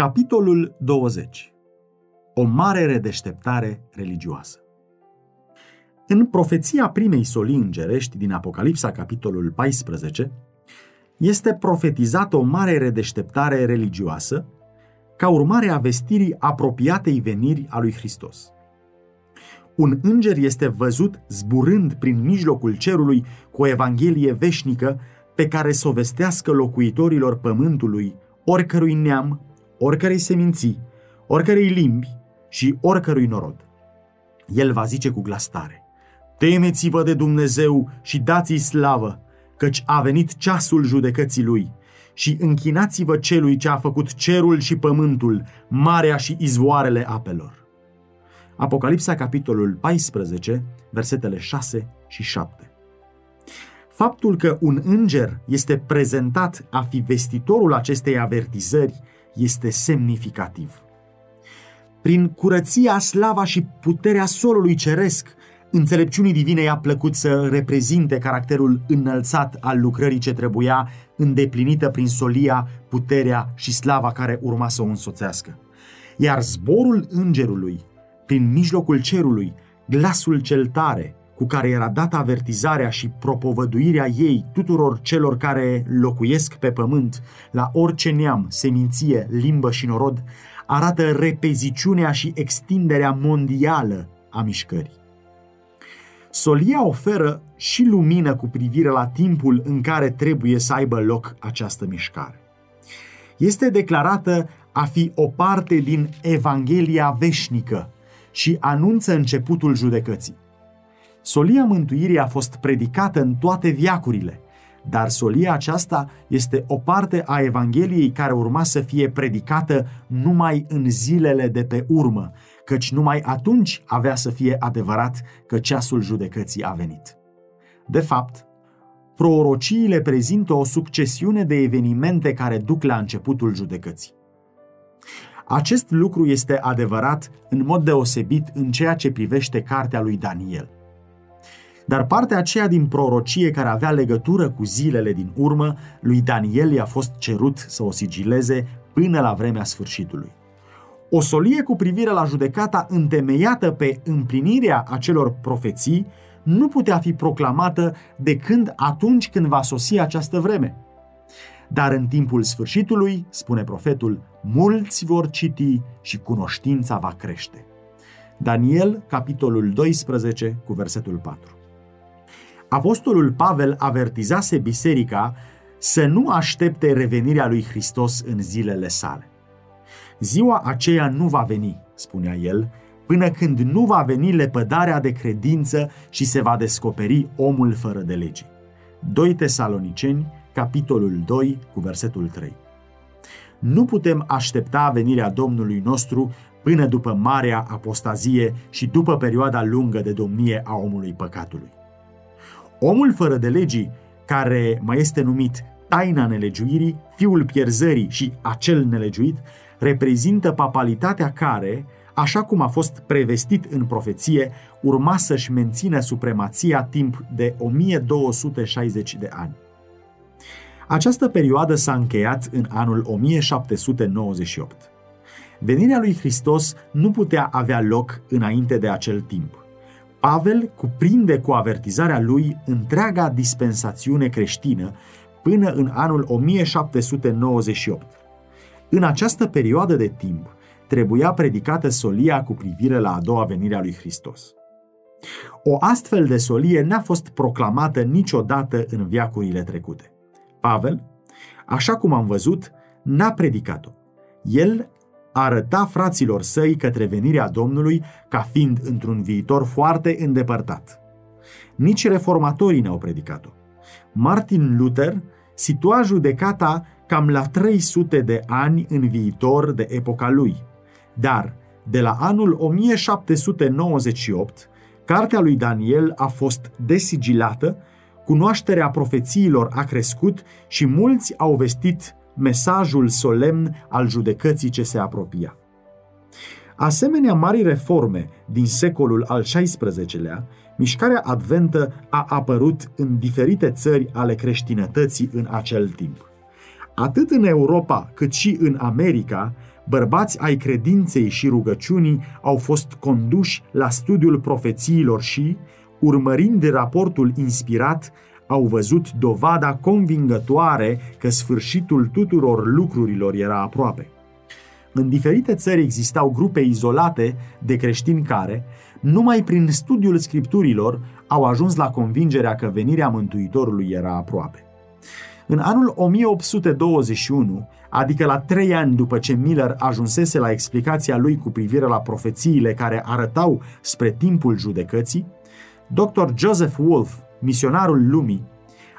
Capitolul 20. O mare redeșteptare religioasă. În profeția primei solii îngerești din Apocalipsa, capitolul 14, este profetizată o mare redeșteptare religioasă ca urmare a vestirii apropiatei veniri a lui Hristos. Un înger este văzut zburând prin mijlocul cerului cu o evanghelie veșnică pe care să o vestească locuitorilor pământului, oricărui neam, oricărei seminții, oricărei limbi și oricărui norod. El va zice cu glas tare, Temeți-vă de Dumnezeu și dați-i slavă, căci a venit ceasul judecății lui și închinați-vă celui ce a făcut cerul și pământul, marea și izvoarele apelor. Apocalipsa, capitolul 14, versetele 6 și 7. Faptul că un înger este prezentat a fi vestitorul acestei avertizări este semnificativ. Prin curăția, slava și puterea solului ceresc, înțelepciunii divine i-a plăcut să reprezinte caracterul înălțat al lucrării ce trebuia îndeplinită prin solia, puterea și slava care urma să o însoțească. Iar zborul îngerului, prin mijlocul cerului, glasul cel tare, cu care era dată avertizarea și propovăduirea ei tuturor celor care locuiesc pe pământ, la orice neam, seminție, limbă și norod, arată repeziciunea și extinderea mondială a mișcării. Solia oferă și lumină cu privire la timpul în care trebuie să aibă loc această mișcare. Este declarată a fi o parte din Evanghelia veșnică și anunță începutul judecății. Solia mântuirii a fost predicată în toate viacurile, dar solia aceasta este o parte a Evangheliei care urma să fie predicată numai în zilele de pe urmă, căci numai atunci avea să fie adevărat că ceasul judecății a venit. De fapt, prorociile prezintă o succesiune de evenimente care duc la începutul judecății. Acest lucru este adevărat în mod deosebit în ceea ce privește cartea lui Daniel – dar partea aceea din prorocie care avea legătură cu zilele din urmă, lui Daniel i-a fost cerut să o sigileze până la vremea sfârșitului. O solie cu privire la judecata întemeiată pe împlinirea acelor profeții nu putea fi proclamată de când atunci când va sosi această vreme. Dar în timpul sfârșitului, spune profetul, mulți vor citi și cunoștința va crește. Daniel, capitolul 12, cu versetul 4. Apostolul Pavel avertizase biserica să nu aștepte revenirea lui Hristos în zilele sale. Ziua aceea nu va veni, spunea el, până când nu va veni lepădarea de credință și se va descoperi omul fără de lege. 2 Tesaloniceni, capitolul 2, cu versetul 3. Nu putem aștepta venirea Domnului nostru până după marea apostazie și după perioada lungă de domnie a omului păcatului. Omul fără de legii, care mai este numit taina nelegiuirii, fiul pierzării și acel nelegiuit, reprezintă papalitatea care, așa cum a fost prevestit în profeție, urma să-și mențină supremația timp de 1260 de ani. Această perioadă s-a încheiat în anul 1798. Venirea lui Hristos nu putea avea loc înainte de acel timp. Pavel cuprinde cu avertizarea lui întreaga dispensațiune creștină până în anul 1798. În această perioadă de timp trebuia predicată solia cu privire la a doua venire a lui Hristos. O astfel de solie n-a fost proclamată niciodată în viacurile trecute. Pavel, așa cum am văzut, n-a predicat-o. El arăta fraților săi către venirea Domnului ca fiind într-un viitor foarte îndepărtat. Nici reformatorii n-au predicat-o. Martin Luther situa judecata cam la 300 de ani în viitor de epoca lui. Dar, de la anul 1798, cartea lui Daniel a fost desigilată, cunoașterea profețiilor a crescut și mulți au vestit mesajul solemn al judecății ce se apropia. Asemenea marii reforme din secolul al XVI-lea, mișcarea adventă a apărut în diferite țări ale creștinătății în acel timp. Atât în Europa cât și în America, bărbați ai credinței și rugăciunii au fost conduși la studiul profețiilor și, urmărind raportul inspirat, au văzut dovada convingătoare că sfârșitul tuturor lucrurilor era aproape. În diferite țări existau grupe izolate de creștini care, numai prin studiul scripturilor, au ajuns la convingerea că venirea Mântuitorului era aproape. În anul 1821, adică la trei ani după ce Miller ajunsese la explicația lui cu privire la profețiile care arătau spre timpul judecății, Dr. Joseph Wolf, misionarul lumii,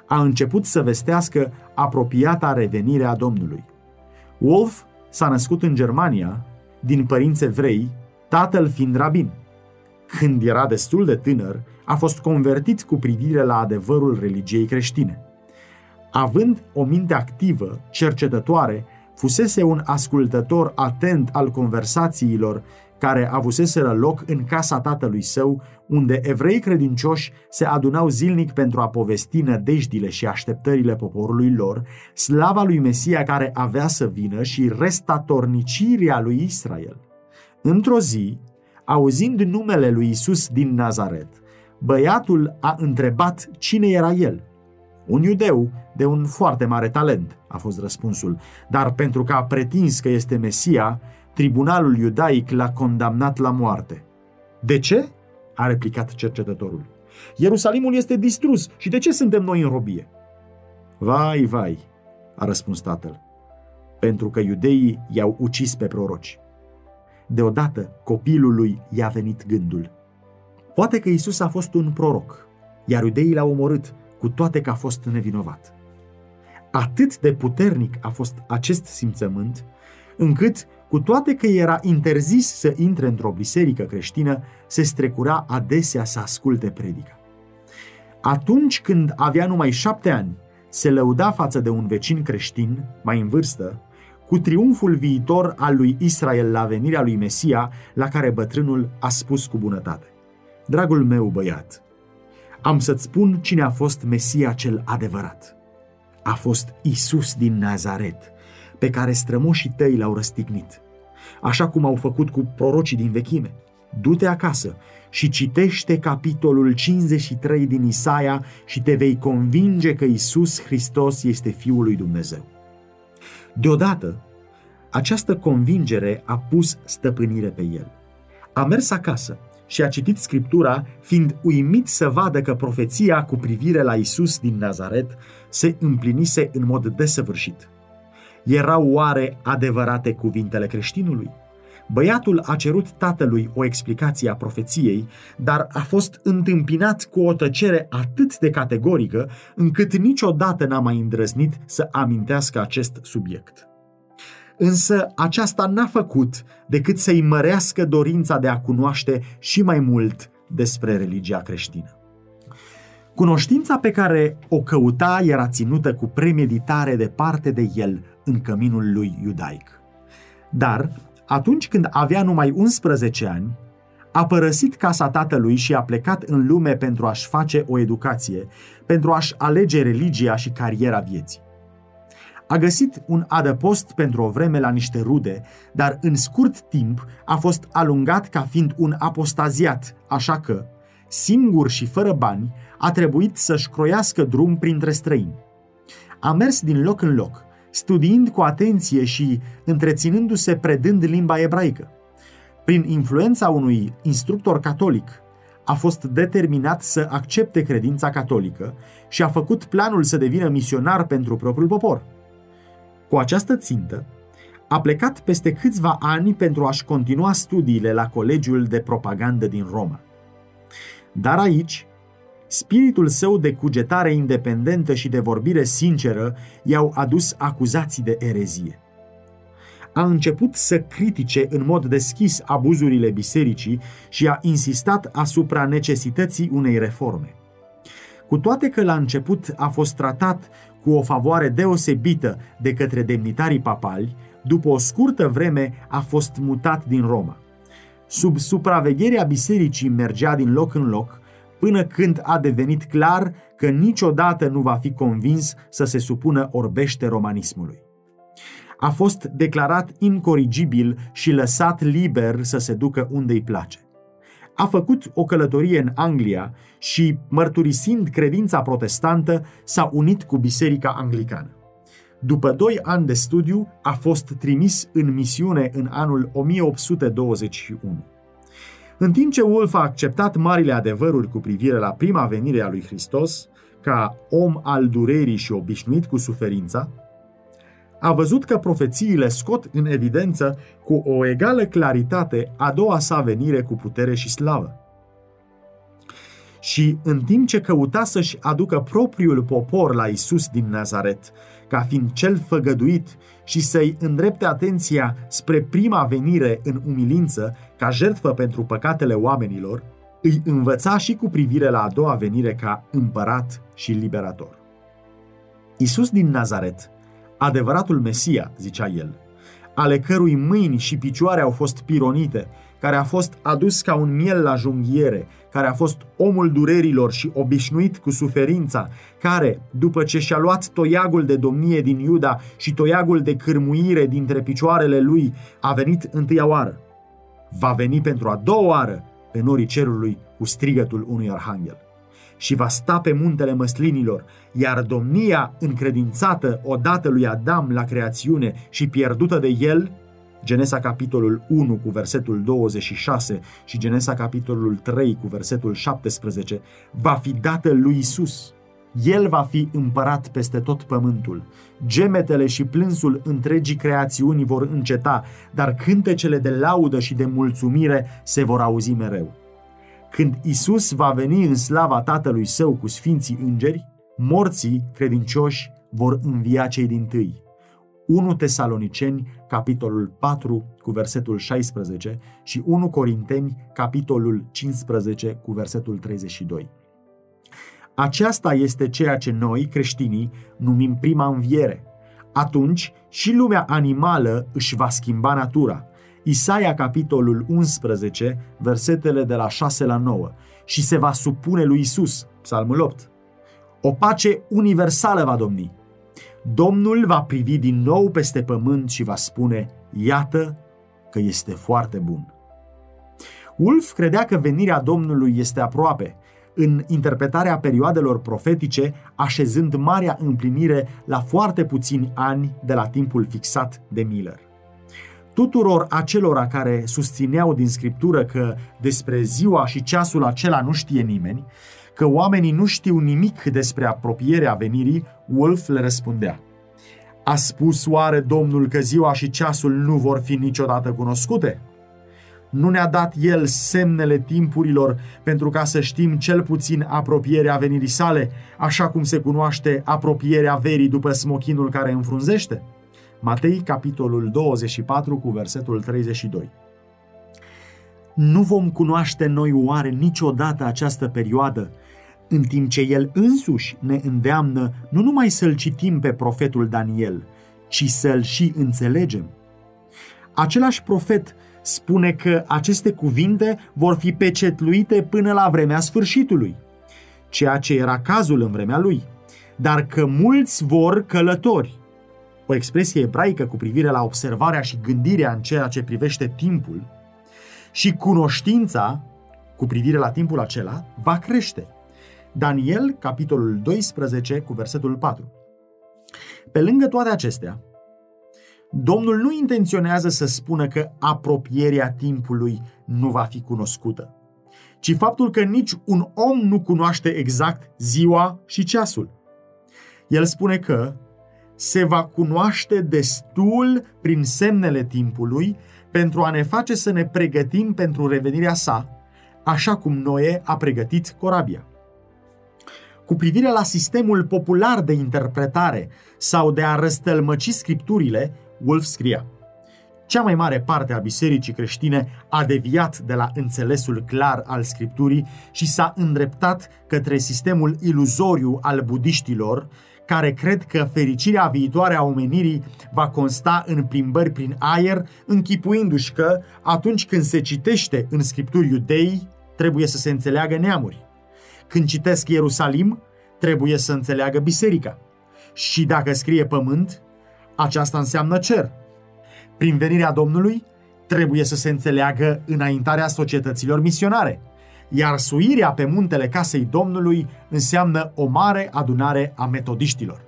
a început să vestească apropiata revenire a Domnului. Wolf s-a născut în Germania, din părinți evrei, tatăl fiind rabin. Când era destul de tânăr, a fost convertit cu privire la adevărul religiei creștine. Având o minte activă, cercetătoare, fusese un ascultător atent al conversațiilor care avuseseră loc în casa tatălui său, unde evrei credincioși se adunau zilnic pentru a povesti nădejdile și așteptările poporului lor, slava lui Mesia care avea să vină și restatornicirea lui Israel. Într-o zi, auzind numele lui Isus din Nazaret, băiatul a întrebat cine era el. Un iudeu de un foarte mare talent, a fost răspunsul, dar pentru că a pretins că este Mesia, tribunalul iudaic l-a condamnat la moarte. De ce? a replicat cercetătorul. Ierusalimul este distrus și de ce suntem noi în robie? Vai, vai, a răspuns tatăl, pentru că iudeii i-au ucis pe proroci. Deodată copilului i-a venit gândul. Poate că Isus a fost un proroc, iar iudeii l-au omorât, cu toate că a fost nevinovat. Atât de puternic a fost acest simțământ, încât cu toate că era interzis să intre într-o biserică creștină, se strecura adesea să asculte predica. Atunci când avea numai șapte ani, se lăuda față de un vecin creștin, mai în vârstă, cu triumful viitor al lui Israel la venirea lui Mesia, la care bătrânul a spus cu bunătate. Dragul meu băiat, am să-ți spun cine a fost Mesia cel adevărat. A fost Isus din Nazaret, pe care strămoșii tăi l-au răstignit, așa cum au făcut cu prorocii din vechime. Du-te acasă și citește capitolul 53 din Isaia și te vei convinge că Isus Hristos este Fiul lui Dumnezeu. Deodată, această convingere a pus stăpânire pe el. A mers acasă și a citit Scriptura, fiind uimit să vadă că profeția cu privire la Isus din Nazaret se împlinise în mod desăvârșit. Erau oare adevărate cuvintele creștinului? Băiatul a cerut tatălui o explicație a profeției, dar a fost întâmpinat cu o tăcere atât de categorică încât niciodată n-a mai îndrăznit să amintească acest subiect. Însă aceasta n-a făcut decât să-i mărească dorința de a cunoaște și mai mult despre religia creștină. Cunoștința pe care o căuta era ținută cu premeditare departe de el în căminul lui iudaic. Dar, atunci când avea numai 11 ani, a părăsit casa tatălui și a plecat în lume pentru a-și face o educație, pentru a-și alege religia și cariera vieții. A găsit un adăpost pentru o vreme la niște rude, dar în scurt timp a fost alungat ca fiind un apostaziat, așa că, singur și fără bani, a trebuit să-și croiască drum printre străini. A mers din loc în loc, studiind cu atenție și întreținându-se predând limba ebraică. Prin influența unui instructor catolic, a fost determinat să accepte credința catolică și a făcut planul să devină misionar pentru propriul popor. Cu această țintă, a plecat peste câțiva ani pentru a-și continua studiile la Colegiul de Propagandă din Roma. Dar aici, spiritul său de cugetare independentă și de vorbire sinceră i-au adus acuzații de erezie. A început să critique în mod deschis abuzurile bisericii și a insistat asupra necesității unei reforme. Cu toate că la început a fost tratat cu o favoare deosebită de către demnitarii papali, după o scurtă vreme a fost mutat din Roma. Sub supravegherea bisericii mergea din loc în loc, până când a devenit clar că niciodată nu va fi convins să se supună orbește romanismului. a fost declarat incorrigibil și lăsat liber să se ducă unde îi place. A făcut o călătorie în Anglia și, mărturisind credința protestantă, s-a unit cu biserica anglicană. După doi ani de studiu, a fost trimis în misiune în anul 1821. În timp ce Wolf a acceptat marile adevăruri cu privire la prima venire a lui Hristos, ca om al durerii și obișnuit cu suferința, a văzut că profețiile scot în evidență cu o egală claritate a doua sa venire cu putere și slavă. Și în timp ce căuta să-și aducă propriul popor la Isus din Nazaret, ca fiind cel făgăduit și să-i îndrepte atenția spre prima venire în umilință ca jertfă pentru păcatele oamenilor, îi învăța și cu privire la a doua venire ca împărat și liberator. Isus din Nazaret, adevăratul Mesia, zicea el, ale cărui mâini și picioare au fost pironite, care a fost adus ca un miel la junghiere, care a fost omul durerilor și obișnuit cu suferința, care, după ce și-a luat toiagul de domnie din Iuda și toiagul de cârmuire dintre picioarele lui, a venit întâia oară. Va veni pentru a doua oară pe norii cerului cu strigătul unui arhanghel și va sta pe muntele măslinilor, iar domnia încredințată odată lui Adam la creațiune și pierdută de el, Genesa capitolul 1 cu versetul 26 și Genesa capitolul 3 cu versetul 17, va fi dată lui Isus. El va fi împărat peste tot pământul. Gemetele și plânsul întregii creațiuni vor înceta, dar cântecele de laudă și de mulțumire se vor auzi mereu. Când Isus va veni în slava Tatălui Său cu sfinții îngeri, morții credincioși vor învia cei din tâi. 1 Tesaloniceni, capitolul 4, cu versetul 16 și 1 Corinteni, capitolul 15, cu versetul 32. Aceasta este ceea ce noi, creștinii, numim prima înviere. Atunci și lumea animală își va schimba natura. Isaia, capitolul 11, versetele de la 6 la 9, și se va supune lui Isus, psalmul 8. O pace universală va domni. Domnul va privi din nou peste pământ și va spune, iată că este foarte bun. Ulf credea că venirea Domnului este aproape, în interpretarea perioadelor profetice, așezând marea împlinire la foarte puțini ani de la timpul fixat de Miller. Tuturor acelora care susțineau din scriptură că despre ziua și ceasul acela nu știe nimeni, că oamenii nu știu nimic despre apropierea venirii, Wolf le răspundea. A spus oare Domnul că ziua și ceasul nu vor fi niciodată cunoscute? Nu ne-a dat El semnele timpurilor pentru ca să știm cel puțin apropierea venirii sale, așa cum se cunoaște apropierea verii după smochinul care înfrunzește? Matei, capitolul 24, cu versetul 32. Nu vom cunoaște noi oare niciodată această perioadă, în timp ce el însuși ne îndeamnă nu numai să-l citim pe profetul Daniel, ci să-l și înțelegem. Același profet spune că aceste cuvinte vor fi pecetluite până la vremea sfârșitului, ceea ce era cazul în vremea lui, dar că mulți vor călători. O expresie ebraică cu privire la observarea și gândirea în ceea ce privește timpul și cunoștința cu privire la timpul acela va crește. Daniel, capitolul 12, cu versetul 4. Pe lângă toate acestea, Domnul nu intenționează să spună că apropierea timpului nu va fi cunoscută, ci faptul că nici un om nu cunoaște exact ziua și ceasul. El spune că se va cunoaște destul prin semnele timpului pentru a ne face să ne pregătim pentru revenirea sa, așa cum Noe a pregătit corabia. Cu privire la sistemul popular de interpretare sau de a răstălmăci scripturile, Wolf scria Cea mai mare parte a bisericii creștine a deviat de la înțelesul clar al scripturii și s-a îndreptat către sistemul iluzoriu al budiștilor, care cred că fericirea viitoare a omenirii va consta în plimbări prin aer, închipuindu-și că, atunci când se citește în scripturi iudei, trebuie să se înțeleagă neamuri. Când citesc Ierusalim, trebuie să înțeleagă biserica. Și dacă scrie pământ, Aceasta înseamnă cer. Prin venirea Domnului, trebuie să se înțeleagă înaintarea societăților misionare, iar suirea pe muntele casei Domnului înseamnă o mare adunare a metodiștilor.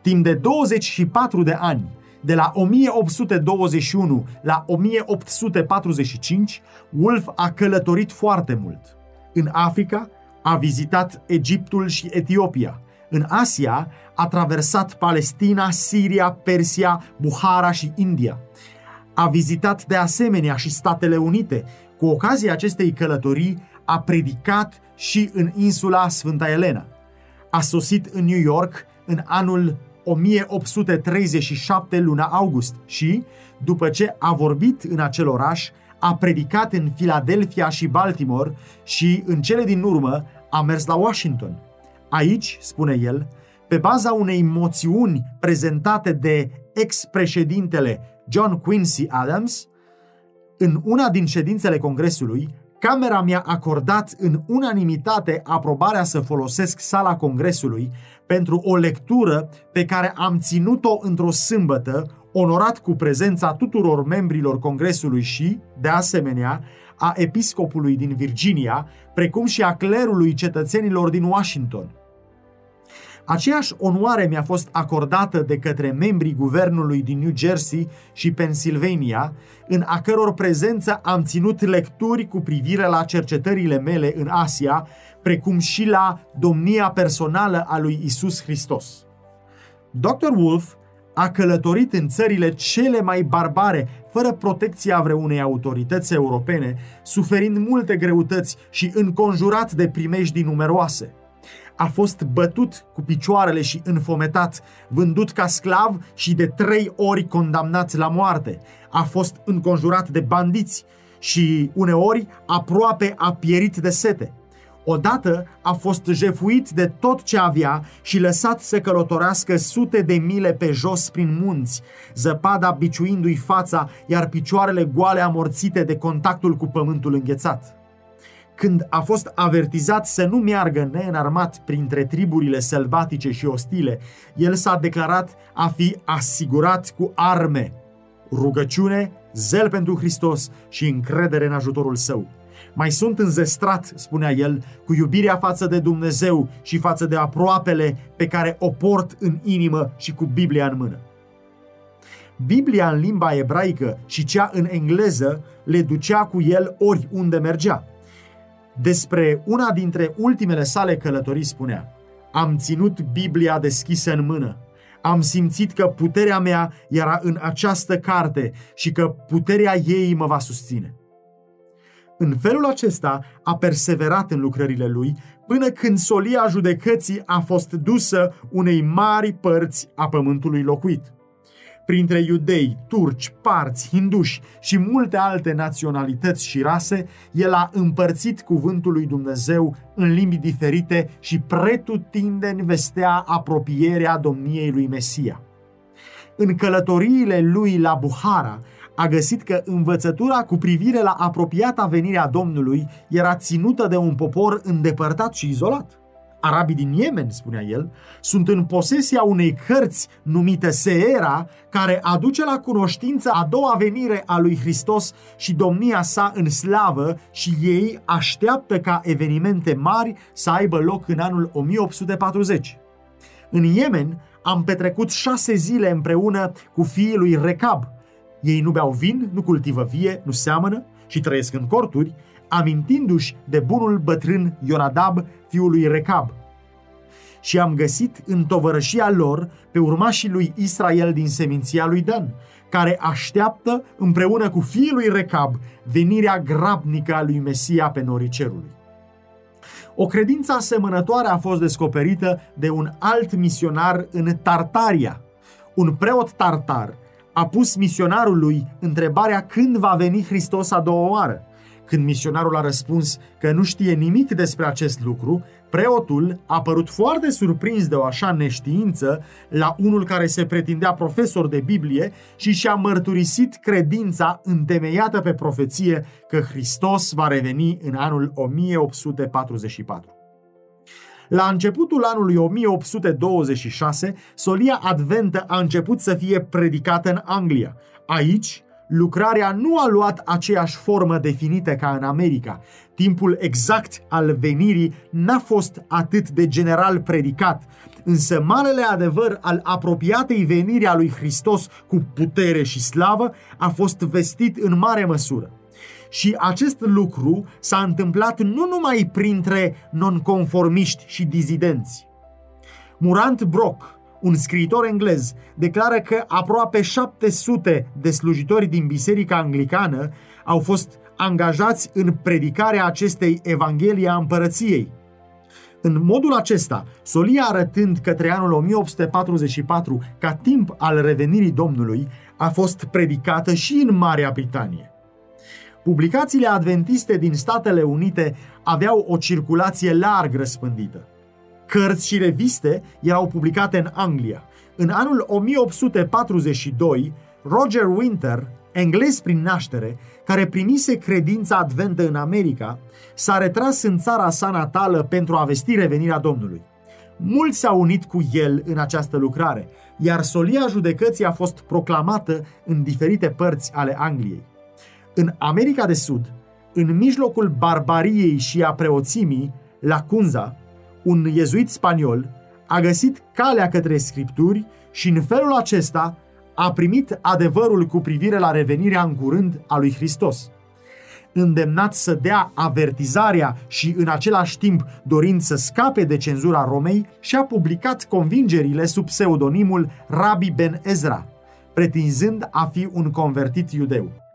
Timp de 24 de ani, de la 1821 la 1845, Wolf a călătorit foarte mult. În Africa a vizitat Egiptul și Etiopia. În Asia a traversat Palestina, Siria, Persia, Buhara și India. A vizitat de asemenea și Statele Unite. Cu ocazia acestei călătorii a predicat și în insula Sfânta Elena. A sosit în New York în anul 1837 luna august și, după ce a vorbit în acel oraș, a predicat în Philadelphia și Baltimore și, în cele din urmă, a mers la Washington. Aici, spune el, pe baza unei moțiuni prezentate de ex-președintele John Quincy Adams, în una din ședințele Congresului, Camera mi-a acordat în unanimitate aprobarea să folosesc sala Congresului pentru o lectură pe care am ținut-o într-o sâmbătă, onorat cu prezența tuturor membrilor Congresului și, de asemenea, a episcopului din Virginia, precum și a clerului cetățenilor din Washington. Aceeași onoare mi-a fost acordată de către membrii guvernului din New Jersey și Pennsylvania, în a căror prezență am ținut lecturi cu privire la cercetările mele în Asia, precum și la domnia personală a lui Isus Hristos. Dr. Wolf a călătorit în țările cele mai barbare, fără protecția vreunei autorități europene, suferind multe greutăți și înconjurat de primejdii numeroase – a fost bătut cu picioarele și înfometat, vândut ca sclav și de trei ori condamnat la moarte. A fost înconjurat de bandiți și uneori aproape a pierit de sete. Odată a fost jefuit de tot ce avea și lăsat să călătorească sute de mile pe jos prin munți, zăpada biciuindu-i fața, iar picioarele goale amorțite de contactul cu pământul înghețat când a fost avertizat să nu meargă neînarmat printre triburile sălbatice și ostile, el s-a declarat a fi asigurat cu arme, rugăciune, zel pentru Hristos și încredere în ajutorul său. Mai sunt înzestrat, spunea el, cu iubirea față de Dumnezeu și față de aproapele pe care o port în inimă și cu Biblia în mână. Biblia în limba ebraică și cea în engleză le ducea cu el oriunde mergea. Despre una dintre ultimele sale călătorii spunea Am ținut Biblia deschisă în mână. Am simțit că puterea mea era în această carte și că puterea ei mă va susține. În felul acesta a perseverat în lucrările lui până când solia judecății a fost dusă unei mari părți a pământului locuit printre iudei, turci, parți, hinduși și multe alte naționalități și rase, el a împărțit cuvântul lui Dumnezeu în limbi diferite și pretutindeni vestea apropierea domniei lui Mesia. În călătoriile lui la Buhara, a găsit că învățătura cu privire la apropiata venirea Domnului era ținută de un popor îndepărtat și izolat. Arabii din Yemen, spunea el, sunt în posesia unei cărți numite Seera, care aduce la cunoștință a doua venire a lui Hristos și domnia sa în slavă și ei așteaptă ca evenimente mari să aibă loc în anul 1840. În Yemen am petrecut șase zile împreună cu fiii lui Recab. Ei nu beau vin, nu cultivă vie, nu seamănă și trăiesc în corturi, amintindu-și de bunul bătrân Ionadab, fiul lui Recab. Și am găsit în tovărășia lor pe urmașii lui Israel din seminția lui Dan, care așteaptă împreună cu fiul lui Recab venirea grabnică a lui Mesia pe norii cerului. O credință asemănătoare a fost descoperită de un alt misionar în Tartaria. Un preot tartar a pus misionarului întrebarea când va veni Hristos a doua oară când misionarul a răspuns că nu știe nimic despre acest lucru, preotul a părut foarte surprins de o așa neștiință la unul care se pretindea profesor de Biblie și și-a mărturisit credința întemeiată pe profeție că Hristos va reveni în anul 1844. La începutul anului 1826, solia adventă a început să fie predicată în Anglia. Aici, lucrarea nu a luat aceeași formă definită ca în America. Timpul exact al venirii n-a fost atât de general predicat, însă marele adevăr al apropiatei veniri a lui Hristos cu putere și slavă a fost vestit în mare măsură. Și acest lucru s-a întâmplat nu numai printre nonconformiști și dizidenți. Murant Brock, un scriitor englez, declară că aproape 700 de slujitori din Biserica Anglicană au fost angajați în predicarea acestei Evanghelii a Împărăției. În modul acesta, solia arătând către anul 1844 ca timp al revenirii Domnului, a fost predicată și în Marea Britanie. Publicațiile adventiste din Statele Unite aveau o circulație larg răspândită. Cărți și reviste erau publicate în Anglia. În anul 1842, Roger Winter, englez prin naștere, care primise credința adventă în America, s-a retras în țara sa natală pentru a vesti revenirea Domnului. Mulți s-au unit cu el în această lucrare, iar solia judecății a fost proclamată în diferite părți ale Angliei. În America de Sud, în mijlocul barbariei și a preoțimii, la Cunza, un iezuit spaniol a găsit calea către scripturi și în felul acesta a primit adevărul cu privire la revenirea în curând a lui Hristos. Îndemnat să dea avertizarea și în același timp dorind să scape de cenzura Romei, și-a publicat convingerile sub pseudonimul Rabbi Ben Ezra, pretinzând a fi un convertit iudeu.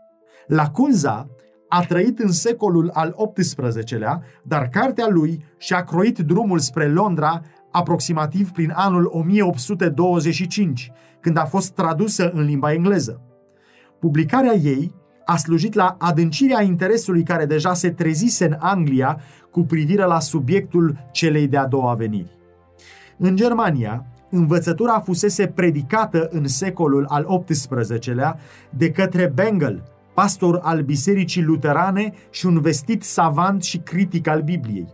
La Cunza a trăit în secolul al XVIII-lea, dar cartea lui și-a croit drumul spre Londra aproximativ prin anul 1825, când a fost tradusă în limba engleză. Publicarea ei a slujit la adâncirea interesului care deja se trezise în Anglia cu privire la subiectul celei de-a doua veniri. În Germania, învățătura fusese predicată în secolul al XVIII-lea de către Bengel, pastor al Bisericii Luterane și un vestit savant și critic al Bibliei.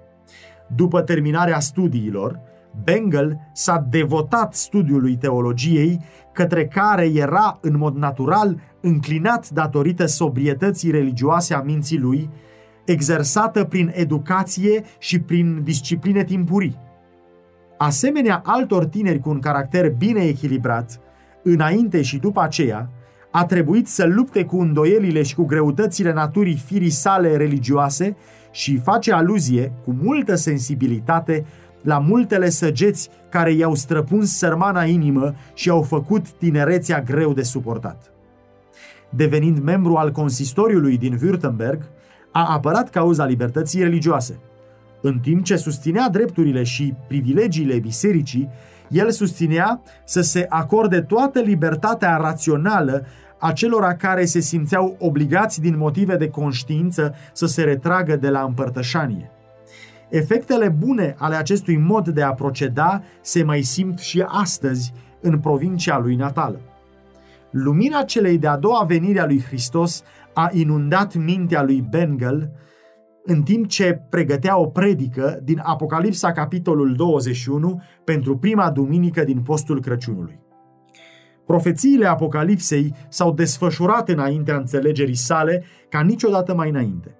După terminarea studiilor, Bengel s-a devotat studiului teologiei, către care era în mod natural înclinat datorită sobrietății religioase a minții lui, exersată prin educație și prin discipline timpurii. Asemenea altor tineri cu un caracter bine echilibrat, înainte și după aceea, a trebuit să lupte cu îndoielile și cu greutățile naturii firii sale religioase și face aluzie, cu multă sensibilitate, la multele săgeți care i-au străpuns sărmana inimă și au făcut tinerețea greu de suportat. Devenind membru al consistoriului din Württemberg, a apărat cauza libertății religioase. În timp ce susținea drepturile și privilegiile bisericii, el susținea să se acorde toată libertatea rațională acelora care se simțeau obligați din motive de conștiință să se retragă de la împărtășanie. Efectele bune ale acestui mod de a proceda se mai simt și astăzi în provincia lui natală. Lumina celei de-a doua venire a lui Hristos a inundat mintea lui Bengel în timp ce pregătea o predică din Apocalipsa capitolul 21 pentru prima duminică din postul Crăciunului. Profețiile Apocalipsei s-au desfășurat înaintea înțelegerii sale ca niciodată mai înainte.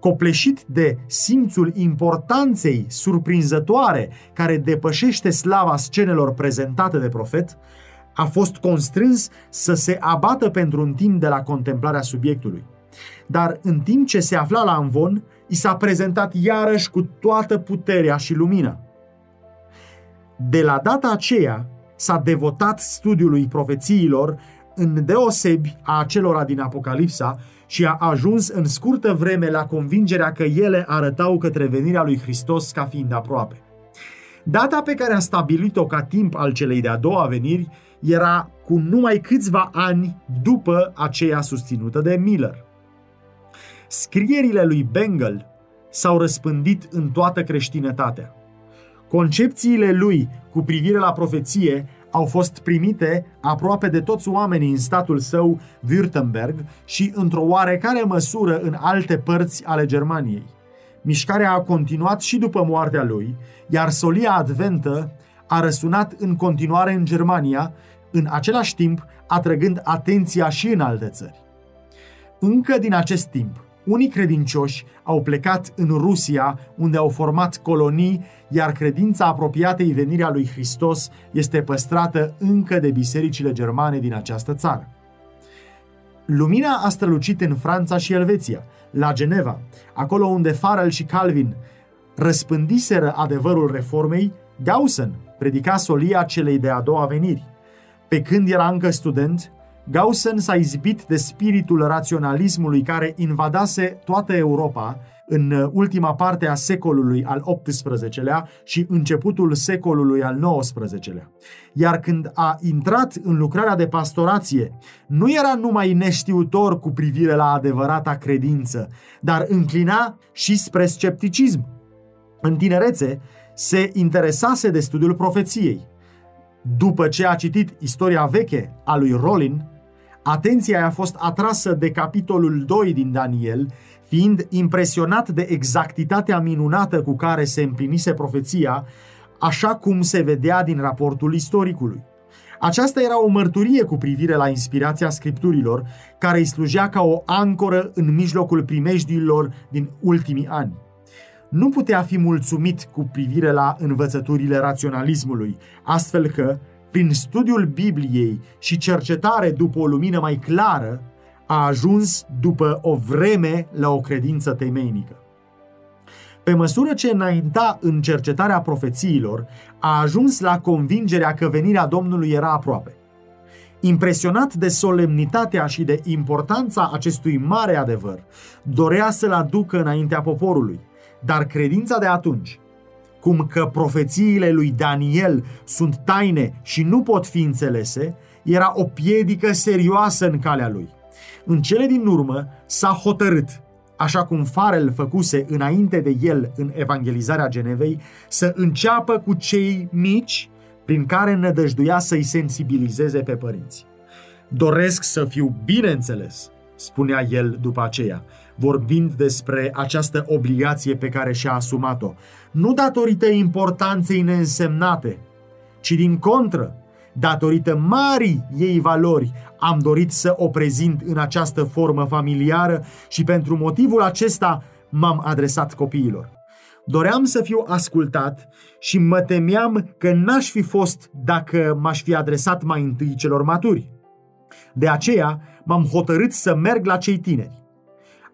Copleșit de simțul importanței surprinzătoare care depășește slava scenelor prezentate de profet, a fost constrâns să se abată pentru un timp de la contemplarea subiectului. Dar în timp ce se afla la învon, i s-a prezentat iarăși cu toată puterea și lumina. De la data aceea, s-a devotat studiului profețiilor în deosebi a acelora din Apocalipsa și a ajuns în scurtă vreme la convingerea că ele arătau către venirea lui Hristos ca fiind aproape. Data pe care a stabilit-o ca timp al celei de-a doua veniri era cu numai câțiva ani după aceea susținută de Miller. Scrierile lui Bengel s-au răspândit în toată creștinătatea. Concepțiile lui cu privire la profeție au fost primite aproape de toți oamenii în statul său Württemberg și într-o oarecare măsură în alte părți ale Germaniei. Mișcarea a continuat și după moartea lui, iar solia adventă a răsunat în continuare în Germania, în același timp atrăgând atenția și în alte țări. Încă din acest timp, unii credincioși au plecat în Rusia, unde au format colonii, iar credința apropiatei venirea lui Hristos este păstrată încă de bisericile germane din această țară. Lumina a strălucit în Franța și Elveția, la Geneva, acolo unde Farel și Calvin răspândiseră adevărul reformei, Gaussen predica solia celei de a doua veniri. Pe când era încă student, Gaussen s-a izbit de spiritul raționalismului care invadase toată Europa în ultima parte a secolului al XVIII-lea și începutul secolului al XIX-lea. Iar când a intrat în lucrarea de pastorație, nu era numai neștiutor cu privire la adevărata credință, dar înclina și spre scepticism. În tinerețe, se interesase de studiul profeției. După ce a citit istoria veche a lui Rolin, atenția a fost atrasă de capitolul 2 din Daniel, fiind impresionat de exactitatea minunată cu care se împlinise profeția, așa cum se vedea din raportul istoricului. Aceasta era o mărturie cu privire la inspirația scripturilor, care îi slujea ca o ancoră în mijlocul primejdiilor din ultimii ani nu putea fi mulțumit cu privire la învățăturile raționalismului, astfel că, prin studiul Bibliei și cercetare după o lumină mai clară, a ajuns după o vreme la o credință temeinică. Pe măsură ce înainta în cercetarea profețiilor, a ajuns la convingerea că venirea Domnului era aproape. Impresionat de solemnitatea și de importanța acestui mare adevăr, dorea să-l aducă înaintea poporului – dar credința de atunci, cum că profețiile lui Daniel sunt taine și nu pot fi înțelese, era o piedică serioasă în calea lui. În cele din urmă s-a hotărât, așa cum Farel făcuse înainte de el în evangelizarea Genevei, să înceapă cu cei mici prin care nădăjduia să-i sensibilizeze pe părinți. Doresc să fiu bine înțeles, spunea el după aceea, vorbind despre această obligație pe care și-a asumat-o. Nu datorită importanței neînsemnate, ci din contră, datorită marii ei valori, am dorit să o prezint în această formă familiară și pentru motivul acesta m-am adresat copiilor. Doream să fiu ascultat și mă temeam că n-aș fi fost dacă m-aș fi adresat mai întâi celor maturi. De aceea m-am hotărât să merg la cei tineri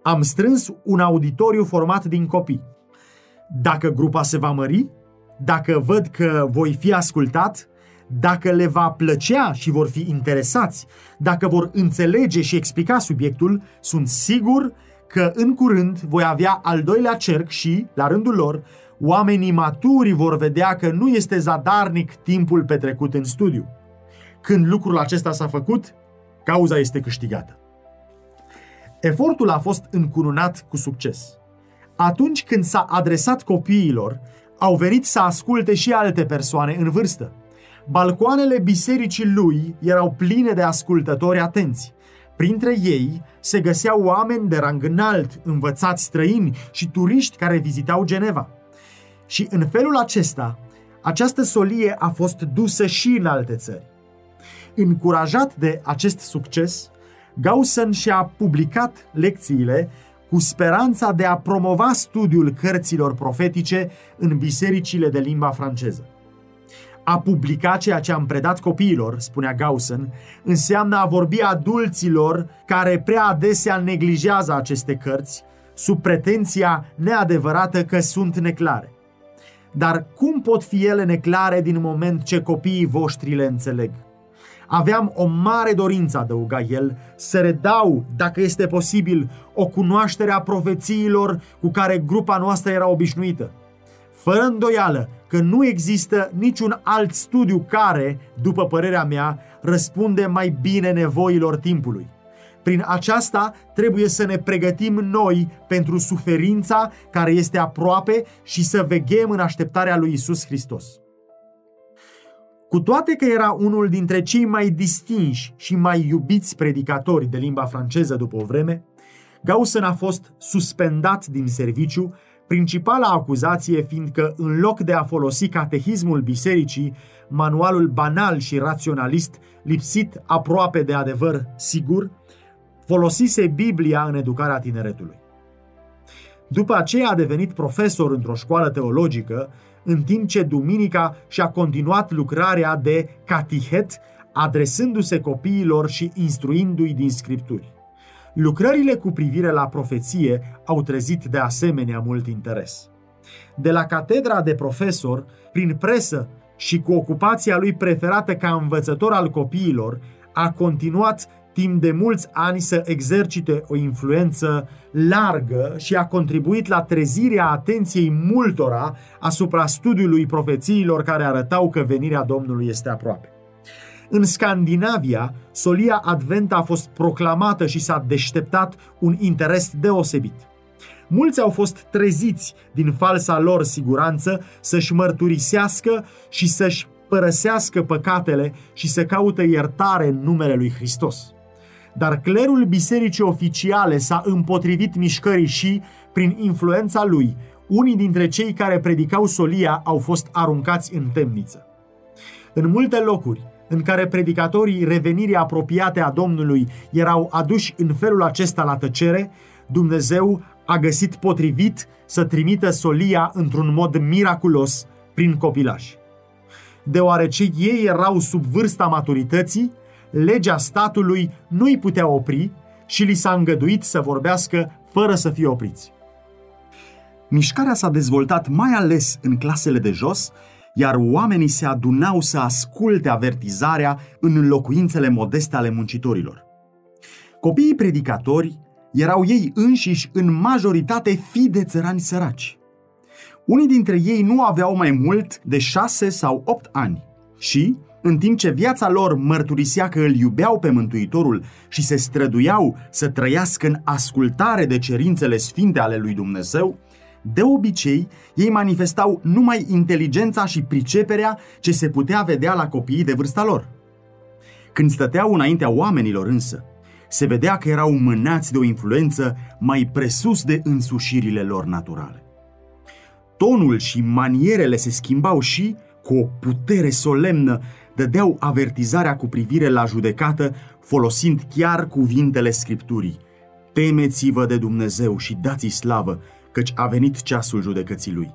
am strâns un auditoriu format din copii. Dacă grupa se va mări, dacă văd că voi fi ascultat, dacă le va plăcea și vor fi interesați, dacă vor înțelege și explica subiectul, sunt sigur că în curând voi avea al doilea cerc și, la rândul lor, oamenii maturi vor vedea că nu este zadarnic timpul petrecut în studiu. Când lucrul acesta s-a făcut, cauza este câștigată. Efortul a fost încununat cu succes. Atunci când s-a adresat copiilor, au venit să asculte și alte persoane în vârstă. Balcoanele bisericii lui erau pline de ascultători atenți. Printre ei se găseau oameni de rang înalt, învățați străini și turiști care vizitau Geneva. Și în felul acesta, această solie a fost dusă și în alte țări. Încurajat de acest succes, Gaussen și-a publicat lecțiile cu speranța de a promova studiul cărților profetice în bisericile de limba franceză. A publica ceea ce am predat copiilor, spunea Gaussen, înseamnă a vorbi adulților care prea adesea neglijează aceste cărți, sub pretenția neadevărată că sunt neclare. Dar cum pot fi ele neclare din moment ce copiii voștri le înțeleg? Aveam o mare dorință, adăuga el, să redau, dacă este posibil, o cunoaștere a profețiilor cu care grupa noastră era obișnuită. Fără îndoială că nu există niciun alt studiu care, după părerea mea, răspunde mai bine nevoilor timpului. Prin aceasta trebuie să ne pregătim noi pentru suferința care este aproape și să veghem în așteptarea lui Isus Hristos. Cu toate că era unul dintre cei mai distinși și mai iubiți predicatori de limba franceză după o vreme, Gaussen a fost suspendat din serviciu Principala acuzație fiind că, în loc de a folosi catehismul bisericii, manualul banal și raționalist, lipsit aproape de adevăr sigur, folosise Biblia în educarea tineretului. După aceea a devenit profesor într-o școală teologică, în timp ce duminica și-a continuat lucrarea de catihet, adresându-se copiilor și instruindu-i din scripturi. Lucrările cu privire la profeție au trezit de asemenea mult interes. De la catedra de profesor, prin presă și cu ocupația lui preferată ca învățător al copiilor, a continuat timp de mulți ani să exercite o influență largă și a contribuit la trezirea atenției multora asupra studiului profețiilor care arătau că venirea Domnului este aproape. În Scandinavia, solia Advent a fost proclamată și s-a deșteptat un interes deosebit. Mulți au fost treziți din falsa lor siguranță să-și mărturisească și să-și părăsească păcatele și să caute iertare în numele lui Hristos. Dar clerul bisericii oficiale s-a împotrivit mișcării și, prin influența lui, unii dintre cei care predicau solia au fost aruncați în temniță. În multe locuri, în care predicatorii revenirii apropiate a Domnului erau aduși în felul acesta la tăcere, Dumnezeu a găsit potrivit să trimită solia într-un mod miraculos prin copilași. Deoarece ei erau sub vârsta maturității, legea statului nu îi putea opri și li s-a îngăduit să vorbească fără să fie opriți. Mișcarea s-a dezvoltat mai ales în clasele de jos, iar oamenii se adunau să asculte avertizarea în locuințele modeste ale muncitorilor. Copiii predicatori erau ei înșiși în majoritate fii de țărani săraci. Unii dintre ei nu aveau mai mult de șase sau opt ani și, în timp ce viața lor mărturisea că îl iubeau pe Mântuitorul și se străduiau să trăiască în ascultare de cerințele sfinte ale lui Dumnezeu, de obicei, ei manifestau numai inteligența și priceperea ce se putea vedea la copiii de vârsta lor. Când stăteau înaintea oamenilor însă, se vedea că erau mânați de o influență mai presus de însușirile lor naturale. Tonul și manierele se schimbau și, cu o putere solemnă, dădeau avertizarea cu privire la judecată, folosind chiar cuvintele Scripturii. Temeți-vă de Dumnezeu și dați-i slavă, căci a venit ceasul judecății lui.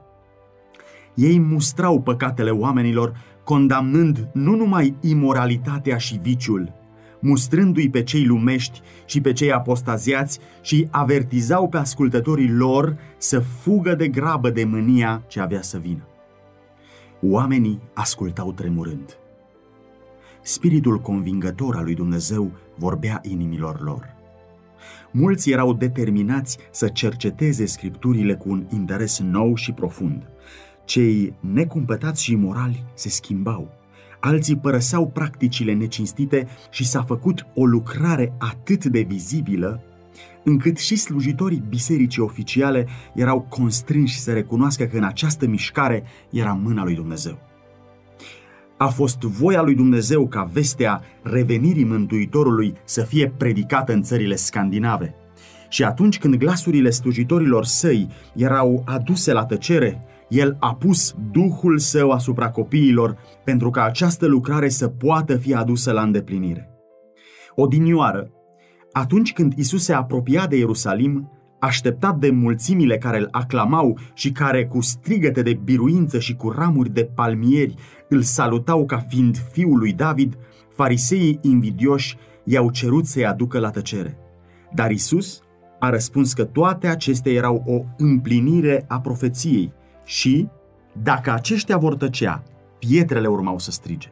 Ei mustrau păcatele oamenilor, condamnând nu numai imoralitatea și viciul, mustrându-i pe cei lumești și pe cei apostaziați și avertizau pe ascultătorii lor să fugă de grabă de mânia ce avea să vină. Oamenii ascultau tremurând. Spiritul convingător al lui Dumnezeu vorbea inimilor lor. Mulți erau determinați să cerceteze scripturile cu un interes nou și profund. Cei necumpătați și imorali se schimbau. Alții părăseau practicile necinstite și s-a făcut o lucrare atât de vizibilă încât și slujitorii bisericii oficiale erau constrânși să recunoască că în această mișcare era mâna lui Dumnezeu. A fost voia lui Dumnezeu ca vestea revenirii Mântuitorului să fie predicată în țările scandinave. Și atunci când glasurile slujitorilor săi erau aduse la tăcere, el a pus Duhul Său asupra copiilor pentru ca această lucrare să poată fi adusă la îndeplinire. Odinioară, atunci când Isus se apropia de Ierusalim, așteptat de mulțimile care îl aclamau și care cu strigăte de biruință și cu ramuri de palmieri îl salutau ca fiind fiul lui David, fariseii invidioși i-au cerut să-i aducă la tăcere. Dar Isus a răspuns că toate acestea erau o împlinire a profeției și, dacă aceștia vor tăcea, pietrele urmau să strige.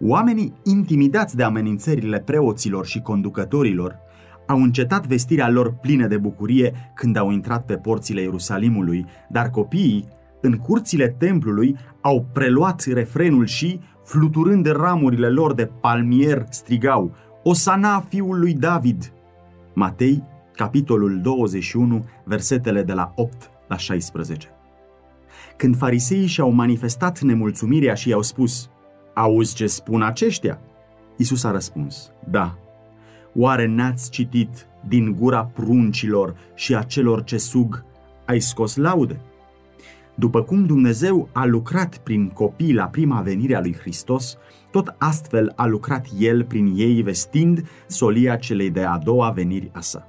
Oamenii intimidați de amenințările preoților și conducătorilor au încetat vestirea lor plină de bucurie când au intrat pe porțile Ierusalimului, dar copiii, în curțile templului, au preluat refrenul și, fluturând ramurile lor de palmier, strigau, Osana fiul lui David! Matei, capitolul 21, versetele de la 8 la 16. Când fariseii și-au manifestat nemulțumirea și i-au spus, Auzi ce spun aceștia? Isus a răspuns, Da, Oare n-ați citit din gura pruncilor și a celor ce sug ai scos laude. După cum Dumnezeu a lucrat prin copii la prima venire a lui Hristos, tot astfel a lucrat El prin ei vestind solia celei de a doua veniri a sa.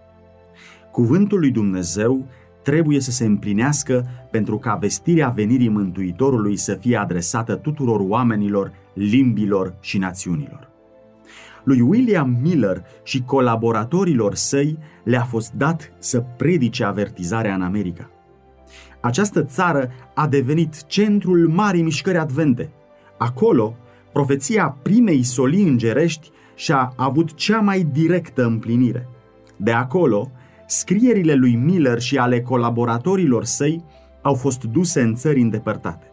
Cuvântul lui Dumnezeu trebuie să se împlinească pentru ca vestirea venirii Mântuitorului să fie adresată tuturor oamenilor, limbilor și națiunilor. Lui William Miller și colaboratorilor săi le-a fost dat să predice avertizarea în America. Această țară a devenit centrul marii mișcări advente. Acolo, profeția primei solii îngerești și-a avut cea mai directă împlinire. De acolo, scrierile lui Miller și ale colaboratorilor săi au fost duse în țări îndepărtate.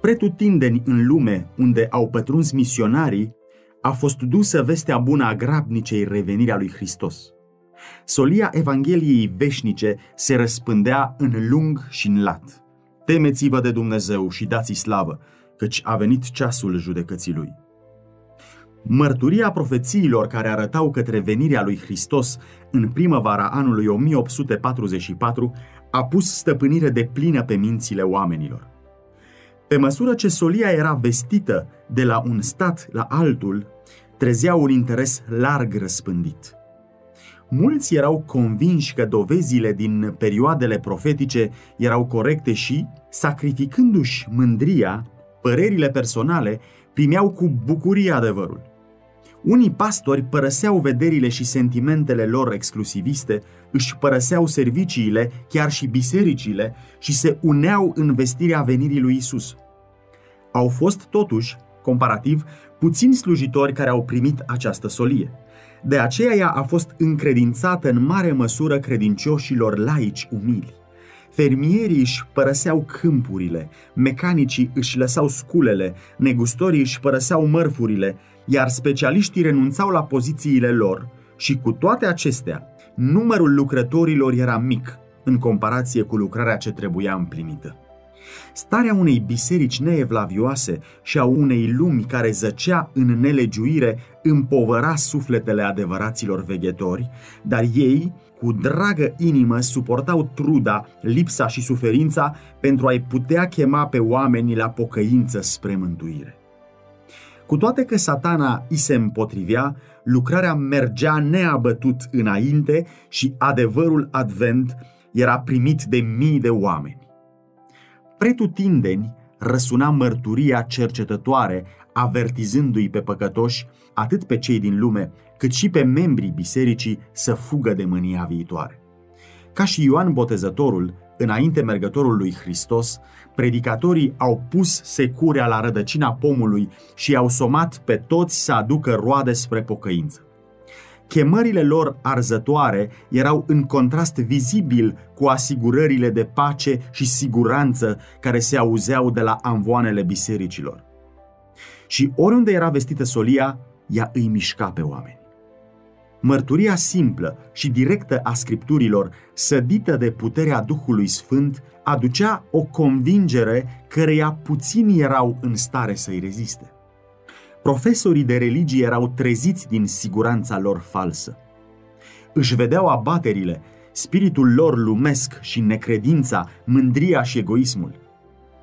Pretutindeni în lume unde au pătruns misionarii, a fost dusă vestea bună a grabnicei revenirea lui Hristos. Solia Evangheliei veșnice se răspândea în lung și în lat. Temeți-vă de Dumnezeu și dați-i slavă, căci a venit ceasul judecății lui. Mărturia profețiilor care arătau către venirea lui Hristos în primăvara anului 1844 a pus stăpânire de plină pe mințile oamenilor. Pe măsură ce solia era vestită de la un stat la altul, trezea un interes larg răspândit. Mulți erau convinși că dovezile din perioadele profetice erau corecte și, sacrificându-și mândria, părerile personale, primeau cu bucurie adevărul. Unii pastori părăseau vederile și sentimentele lor exclusiviste, își părăseau serviciile, chiar și bisericile, și se uneau în vestirea venirii lui Isus. Au fost, totuși, comparativ, puțini slujitori care au primit această solie. De aceea ea a fost încredințată în mare măsură credincioșilor laici umili. Fermierii își părăseau câmpurile, mecanicii își lăsau sculele, negustorii își părăseau mărfurile, iar specialiștii renunțau la pozițiile lor și cu toate acestea, numărul lucrătorilor era mic în comparație cu lucrarea ce trebuia împlinită. Starea unei biserici neevlavioase și a unei lumi care zăcea în nelegiuire împovăra sufletele adevăraților veghetori, dar ei, cu dragă inimă, suportau truda, lipsa și suferința pentru a-i putea chema pe oameni la pocăință spre mântuire. Cu toate că satana îi se împotrivea, lucrarea mergea neabătut înainte și adevărul advent era primit de mii de oameni. Pretutindeni răsuna mărturia cercetătoare, avertizându-i pe păcătoși, atât pe cei din lume, cât și pe membrii bisericii să fugă de mânia viitoare. Ca și Ioan Botezătorul, înainte mergătorul lui Hristos, predicatorii au pus securea la rădăcina pomului și i-au somat pe toți să aducă roade spre pocăință. Chemările lor arzătoare erau în contrast vizibil cu asigurările de pace și siguranță care se auzeau de la amvoanele bisericilor. Și oriunde era vestită solia, ea îi mișca pe oameni. Mărturia simplă și directă a scripturilor, sădită de puterea Duhului Sfânt, aducea o convingere căreia puțini erau în stare să-i reziste. Profesorii de religie erau treziți din siguranța lor falsă. Își vedeau abaterile, spiritul lor lumesc și necredința, mândria și egoismul.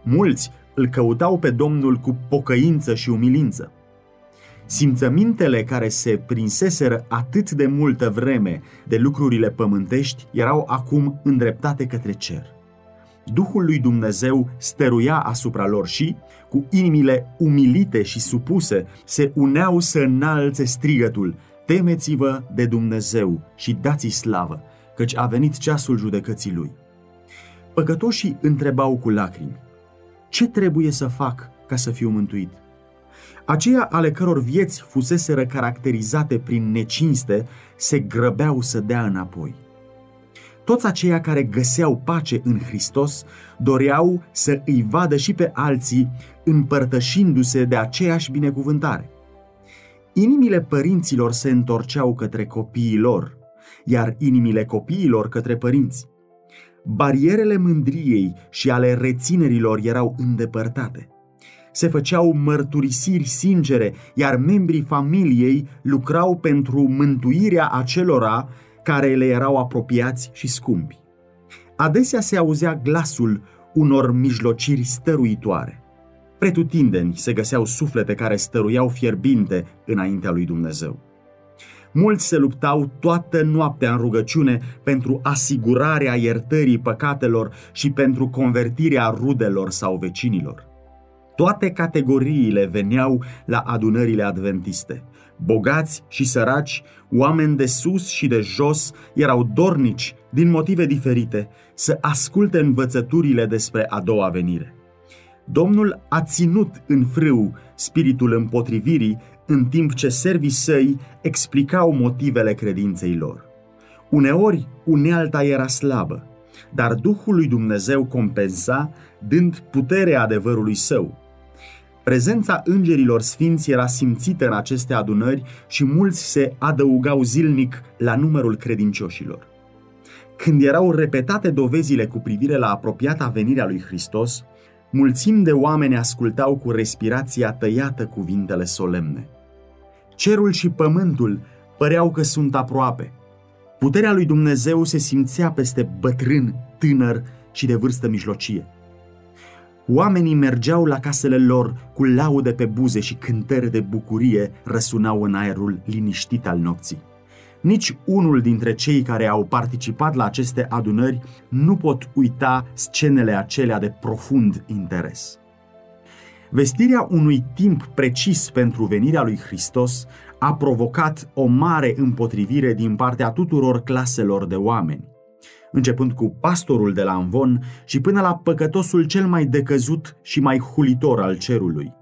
Mulți îl căutau pe Domnul cu pocăință și umilință. Simțămintele care se prinseseră atât de multă vreme de lucrurile pământești erau acum îndreptate către cer. Duhul lui Dumnezeu stăruia asupra lor și, cu inimile umilite și supuse, se uneau să înalțe strigătul, Temeți-vă de Dumnezeu și dați-i slavă, căci a venit ceasul judecății lui. Păcătoșii întrebau cu lacrimi, Ce trebuie să fac ca să fiu mântuit? Aceia ale căror vieți fuseseră caracterizate prin necinste se grăbeau să dea înapoi. Toți aceia care găseau pace în Hristos doreau să îi vadă și pe alții împărtășindu-se de aceeași binecuvântare. Inimile părinților se întorceau către copiii lor, iar inimile copiilor către părinți. Barierele mândriei și ale reținerilor erau îndepărtate. Se făceau mărturisiri sincere, iar membrii familiei lucrau pentru mântuirea acelora care le erau apropiați și scumpi. adesea se auzea glasul unor mijlociri stăruitoare. Pretutindeni se găseau suflete care stăruiau fierbinte înaintea lui Dumnezeu. Mulți se luptau toată noaptea în rugăciune pentru asigurarea iertării păcatelor și pentru convertirea rudelor sau vecinilor. Toate categoriile veneau la adunările adventiste. Bogați și săraci, oameni de sus și de jos, erau dornici, din motive diferite, să asculte învățăturile despre a doua venire. Domnul a ținut în frâu spiritul împotrivirii în timp ce servii săi explicau motivele credinței lor. Uneori, unealta era slabă, dar Duhul lui Dumnezeu compensa, dând puterea adevărului său. Prezența îngerilor sfinți era simțită în aceste adunări și mulți se adăugau zilnic la numărul credincioșilor. Când erau repetate dovezile cu privire la apropiata venirea lui Hristos, mulțimi de oameni ascultau cu respirația tăiată cuvintele solemne. Cerul și pământul păreau că sunt aproape. Puterea lui Dumnezeu se simțea peste bătrân, tânăr și de vârstă mijlocie. Oamenii mergeau la casele lor cu laude pe buze și cântări de bucurie răsunau în aerul liniștit al nopții. Nici unul dintre cei care au participat la aceste adunări nu pot uita scenele acelea de profund interes. Vestirea unui timp precis pentru venirea lui Hristos a provocat o mare împotrivire din partea tuturor claselor de oameni, începând cu pastorul de la Amvon și până la păcătosul cel mai decăzut și mai hulitor al cerului.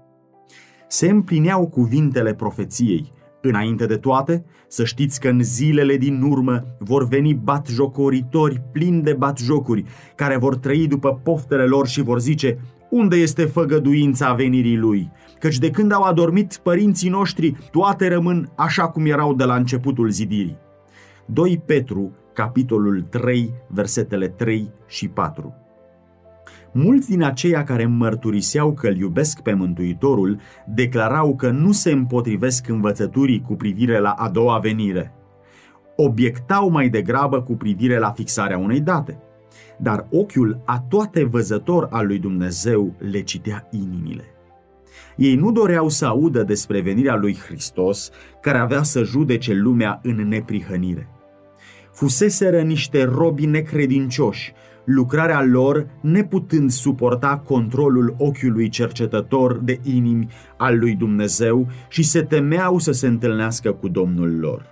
Se împlineau cuvintele profeției, Înainte de toate, să știți că în zilele din urmă vor veni batjocoritori plini de batjocuri, care vor trăi după poftele lor și vor zice, unde este făgăduința venirii lui? Căci de când au adormit părinții noștri, toate rămân așa cum erau de la începutul zidirii. 2 Petru, capitolul 3, versetele 3 și 4 Mulți din aceia care mărturiseau că îl iubesc pe Mântuitorul declarau că nu se împotrivesc învățăturii cu privire la a doua venire. Obiectau mai degrabă cu privire la fixarea unei date. Dar ochiul a toate văzător al lui Dumnezeu le citea inimile. Ei nu doreau să audă despre venirea lui Hristos, care avea să judece lumea în neprihănire. Fuseseră niște robi necredincioși, lucrarea lor neputând suporta controlul ochiului cercetător de inimi al lui Dumnezeu și se temeau să se întâlnească cu Domnul lor.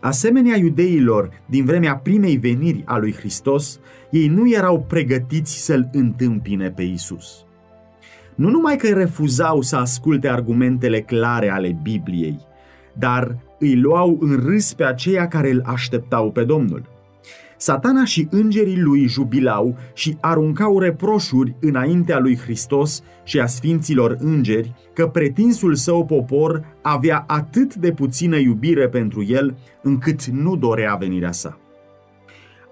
Asemenea iudeilor din vremea primei veniri a lui Hristos, ei nu erau pregătiți să-L întâmpine pe Isus. Nu numai că refuzau să asculte argumentele clare ale Bibliei, dar îi luau în râs pe aceia care îl așteptau pe Domnul. Satana și îngerii lui jubilau și aruncau reproșuri înaintea lui Hristos și a sfinților îngeri că pretinsul său popor avea atât de puțină iubire pentru el încât nu dorea venirea sa.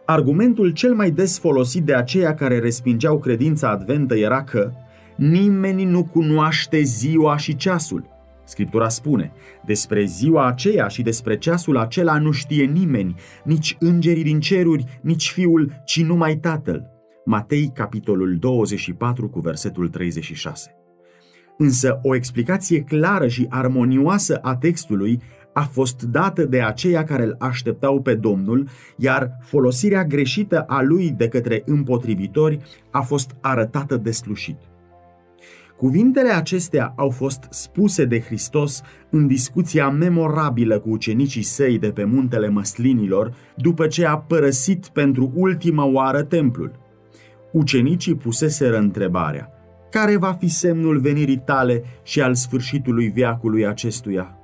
Argumentul cel mai des folosit de aceia care respingeau credința adventă era că nimeni nu cunoaște ziua și ceasul – Scriptura spune, despre ziua aceea și despre ceasul acela nu știe nimeni, nici îngerii din ceruri, nici fiul, ci numai tatăl. Matei, capitolul 24, cu versetul 36. Însă o explicație clară și armonioasă a textului a fost dată de aceia care îl așteptau pe Domnul, iar folosirea greșită a lui de către împotrivitori a fost arătată deslușit. Cuvintele acestea au fost spuse de Hristos în discuția memorabilă cu ucenicii săi de pe muntele măslinilor, după ce a părăsit pentru ultima oară templul. Ucenicii puseseră întrebarea, care va fi semnul venirii tale și al sfârșitului viacului acestuia?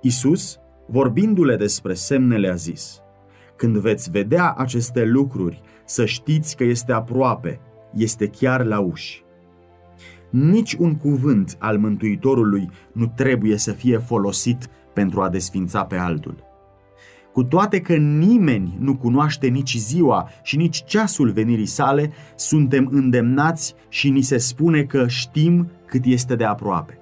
Isus, vorbindu-le despre semnele, a zis, Când veți vedea aceste lucruri, să știți că este aproape, este chiar la uși. Nici un cuvânt al Mântuitorului nu trebuie să fie folosit pentru a desfința pe altul. Cu toate că nimeni nu cunoaște nici ziua și nici ceasul venirii sale, suntem îndemnați și ni se spune că știm cât este de aproape.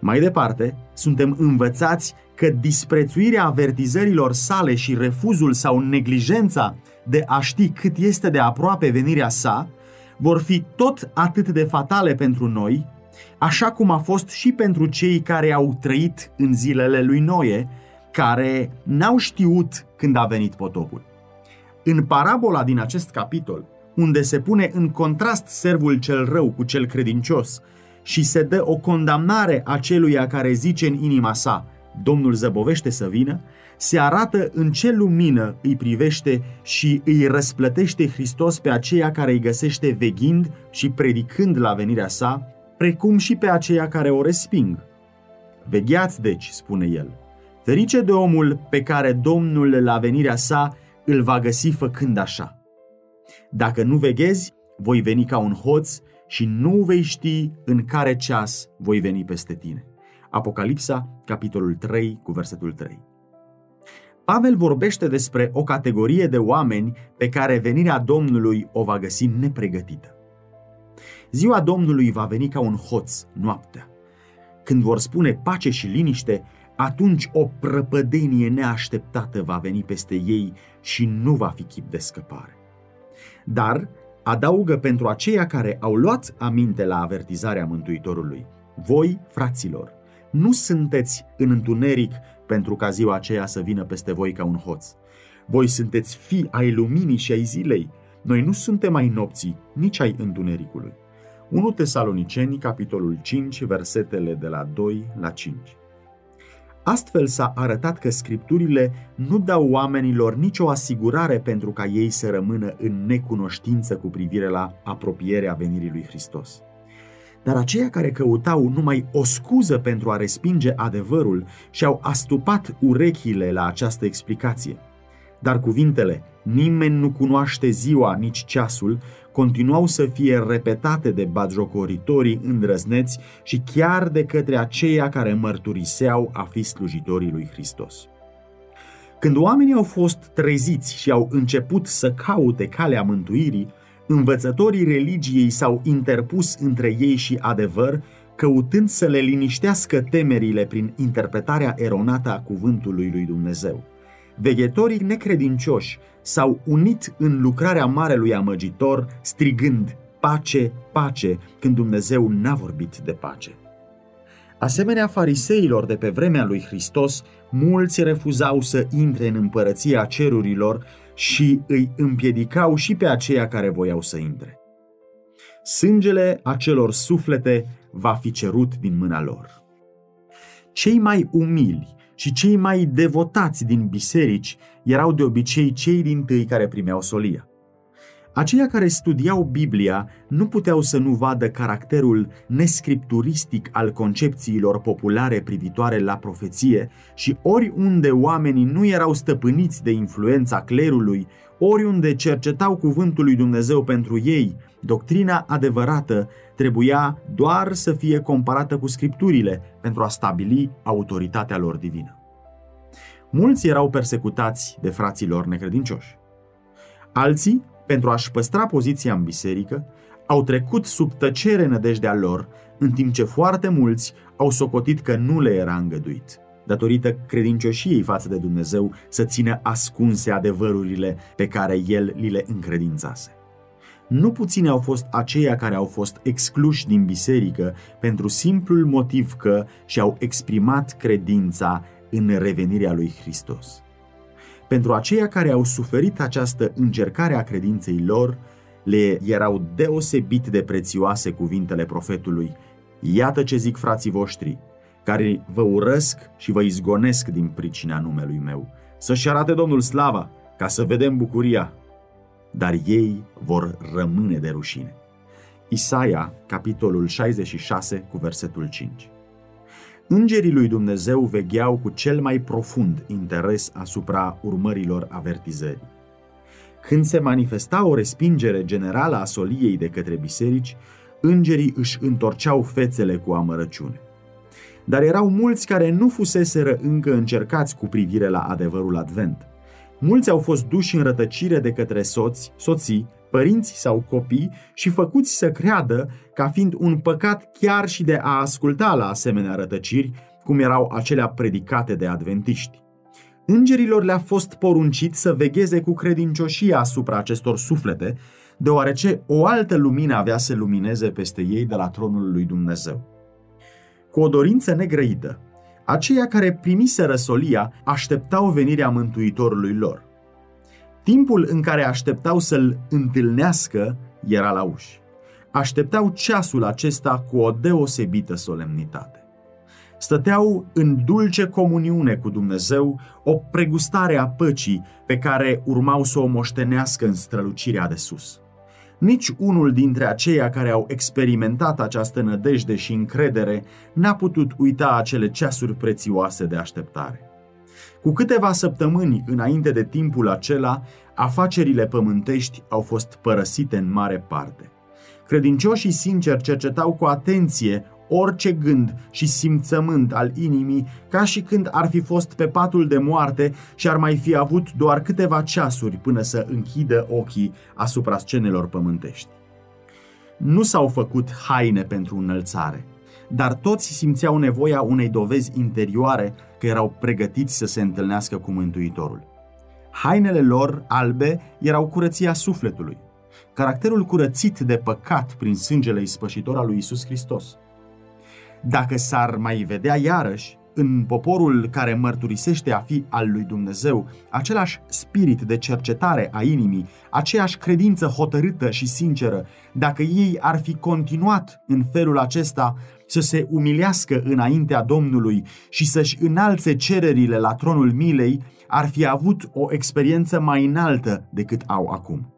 Mai departe, suntem învățați că disprețuirea avertizărilor sale și refuzul sau neglijența de a ști cât este de aproape venirea sa vor fi tot atât de fatale pentru noi, așa cum a fost și pentru cei care au trăit în zilele lui Noe, care n-au știut când a venit potopul. În parabola din acest capitol, unde se pune în contrast servul cel rău cu cel credincios și se dă o condamnare a celuia care zice în inima sa, Domnul zăbovește să vină, se arată în ce lumină îi privește și îi răsplătește Hristos pe aceia care îi găsește veghind și predicând la venirea sa, precum și pe aceia care o resping. Vegheați deci, spune el, ferice de omul pe care Domnul la venirea sa îl va găsi făcând așa. Dacă nu veghezi, voi veni ca un hoț și nu vei ști în care ceas voi veni peste tine. Apocalipsa, capitolul 3, cu versetul 3. Pavel vorbește despre o categorie de oameni pe care venirea Domnului o va găsi nepregătită. Ziua Domnului va veni ca un hoț noaptea. Când vor spune pace și liniște, atunci o prăpădenie neașteptată va veni peste ei și nu va fi chip de scăpare. Dar adaugă pentru aceia care au luat aminte la avertizarea Mântuitorului. Voi, fraților, nu sunteți în întuneric pentru ca ziua aceea să vină peste voi ca un hoț. Voi sunteți fi ai luminii și ai zilei. Noi nu suntem ai nopții, nici ai întunericului. 1 Tesaloniceni, capitolul 5, versetele de la 2 la 5. Astfel s-a arătat că scripturile nu dau oamenilor nicio asigurare pentru ca ei să rămână în necunoștință cu privire la apropierea venirii lui Hristos. Dar aceia care căutau numai o scuză pentru a respinge adevărul și-au astupat urechile la această explicație. Dar cuvintele, nimeni nu cunoaște ziua nici ceasul, continuau să fie repetate de bagiocoritorii îndrăzneți și chiar de către aceia care mărturiseau a fi slujitorii lui Hristos. Când oamenii au fost treziți și au început să caute calea mântuirii, învățătorii religiei s-au interpus între ei și adevăr, căutând să le liniștească temerile prin interpretarea eronată a cuvântului lui Dumnezeu. Veghetorii necredincioși s-au unit în lucrarea marelui amăgitor, strigând pace, pace, când Dumnezeu n-a vorbit de pace. Asemenea fariseilor de pe vremea lui Hristos, mulți refuzau să intre în împărăția cerurilor și îi împiedicau și pe aceia care voiau să intre. Sângele acelor suflete va fi cerut din mâna lor. Cei mai umili și cei mai devotați din biserici erau de obicei cei din tâi care primeau solia. Aceia care studiau Biblia nu puteau să nu vadă caracterul nescripturistic al concepțiilor populare privitoare la profeție și oriunde oamenii nu erau stăpâniți de influența clerului, oriunde cercetau cuvântul lui Dumnezeu pentru ei, doctrina adevărată trebuia doar să fie comparată cu scripturile pentru a stabili autoritatea lor divină. Mulți erau persecutați de frații lor necredincioși. Alții pentru a-și păstra poziția în biserică, au trecut sub tăcere nădejdea lor, în timp ce foarte mulți au socotit că nu le era îngăduit, datorită credincioșiei față de Dumnezeu, să țină ascunse adevărurile pe care El li le încredințase. Nu puțini au fost aceia care au fost excluși din biserică pentru simplul motiv că și-au exprimat credința în revenirea lui Hristos. Pentru aceia care au suferit această încercare a credinței lor, le erau deosebit de prețioase cuvintele profetului. Iată ce zic frații voștri, care vă urăsc și vă izgonesc din pricina numelui meu. Să-și arate Domnul slava, ca să vedem bucuria. Dar ei vor rămâne de rușine. Isaia, capitolul 66, cu versetul 5. Îngerii lui Dumnezeu vegheau cu cel mai profund interes asupra urmărilor avertizării. Când se manifesta o respingere generală a soliei de către biserici, îngerii își întorceau fețele cu amărăciune. Dar erau mulți care nu fuseseră încă încercați cu privire la adevărul advent. Mulți au fost duși în rătăcire de către soți, soții, părinți sau copii și făcuți să creadă ca fiind un păcat chiar și de a asculta la asemenea rătăciri, cum erau acelea predicate de adventiști. Îngerilor le-a fost poruncit să vegheze cu credincioșie asupra acestor suflete, deoarece o altă lumină avea să lumineze peste ei de la tronul lui Dumnezeu. Cu o dorință negrăită, aceia care primiseră solia așteptau venirea Mântuitorului lor. Timpul în care așteptau să-l întâlnească era la uși. Așteptau ceasul acesta cu o deosebită solemnitate. Stăteau în dulce comuniune cu Dumnezeu, o pregustare a păcii pe care urmau să o moștenească în strălucirea de sus. Nici unul dintre aceia care au experimentat această nădejde și încredere n-a putut uita acele ceasuri prețioase de așteptare. Cu câteva săptămâni înainte de timpul acela, afacerile pământești au fost părăsite în mare parte. Credincioșii sinceri cercetau cu atenție orice gând și simțământ al inimii, ca și când ar fi fost pe patul de moarte și ar mai fi avut doar câteva ceasuri până să închidă ochii asupra scenelor pământești. Nu s-au făcut haine pentru înălțare, dar toți simțeau nevoia unei dovezi interioare că erau pregătiți să se întâlnească cu Mântuitorul. Hainele lor albe erau curăția sufletului, caracterul curățit de păcat prin sângele ispășitor al lui Isus Hristos. Dacă s-ar mai vedea iarăși în poporul care mărturisește a fi al lui Dumnezeu, același spirit de cercetare a inimii, aceeași credință hotărâtă și sinceră, dacă ei ar fi continuat în felul acesta să se umilească înaintea Domnului și să-și înalțe cererile la tronul milei, ar fi avut o experiență mai înaltă decât au acum.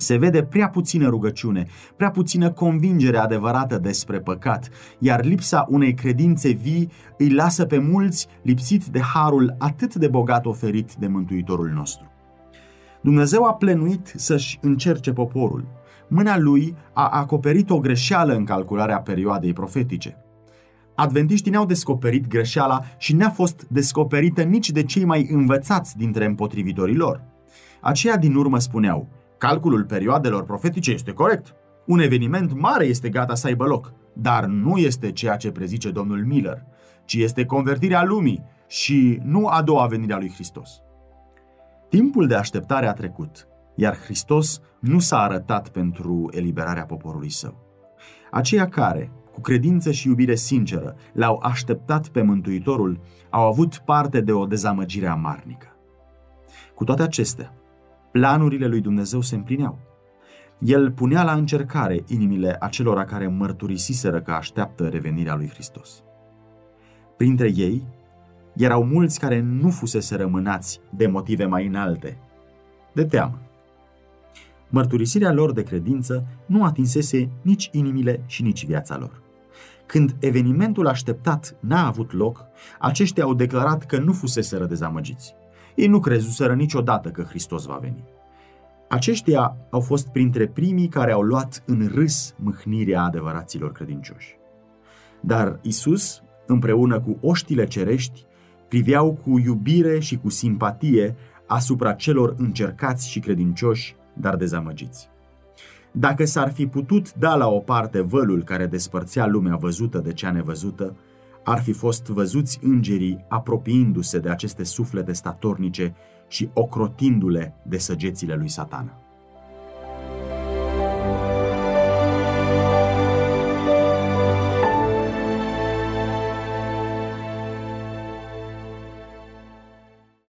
Se vede prea puțină rugăciune, prea puțină convingere adevărată despre păcat, iar lipsa unei credințe vii îi lasă pe mulți lipsiți de harul atât de bogat oferit de Mântuitorul nostru. Dumnezeu a plenuit să-și încerce poporul. Mâna lui a acoperit o greșeală în calcularea perioadei profetice. Adventiștii ne-au descoperit greșeala și ne-a fost descoperită nici de cei mai învățați dintre împotrivitorii lor. Aceia din urmă spuneau – Calculul perioadelor profetice este corect. Un eveniment mare este gata să aibă loc, dar nu este ceea ce prezice domnul Miller, ci este convertirea lumii și nu a doua venire a lui Hristos. Timpul de așteptare a trecut, iar Hristos nu s-a arătat pentru eliberarea poporului său. Aceia care, cu credință și iubire sinceră, l-au așteptat pe Mântuitorul, au avut parte de o dezamăgire amarnică. Cu toate acestea, planurile lui Dumnezeu se împlineau. El punea la încercare inimile acelora care mărturisiseră că așteaptă revenirea lui Hristos. Printre ei erau mulți care nu fusese rămânați de motive mai înalte, de teamă. Mărturisirea lor de credință nu atinsese nici inimile și nici viața lor. Când evenimentul așteptat n-a avut loc, aceștia au declarat că nu fuseseră dezamăgiți. Ei nu crezuseră niciodată că Hristos va veni. Aceștia au fost printre primii care au luat în râs mâhnirea adevăraților credincioși. Dar Isus, împreună cu oștile cerești, priveau cu iubire și cu simpatie asupra celor încercați și credincioși, dar dezamăgiți. Dacă s-ar fi putut da la o parte vălul care despărțea lumea văzută de cea nevăzută, ar fi fost văzuți îngerii apropiindu-se de aceste suflete statornice și ocrotindu-le de săgețile lui satana.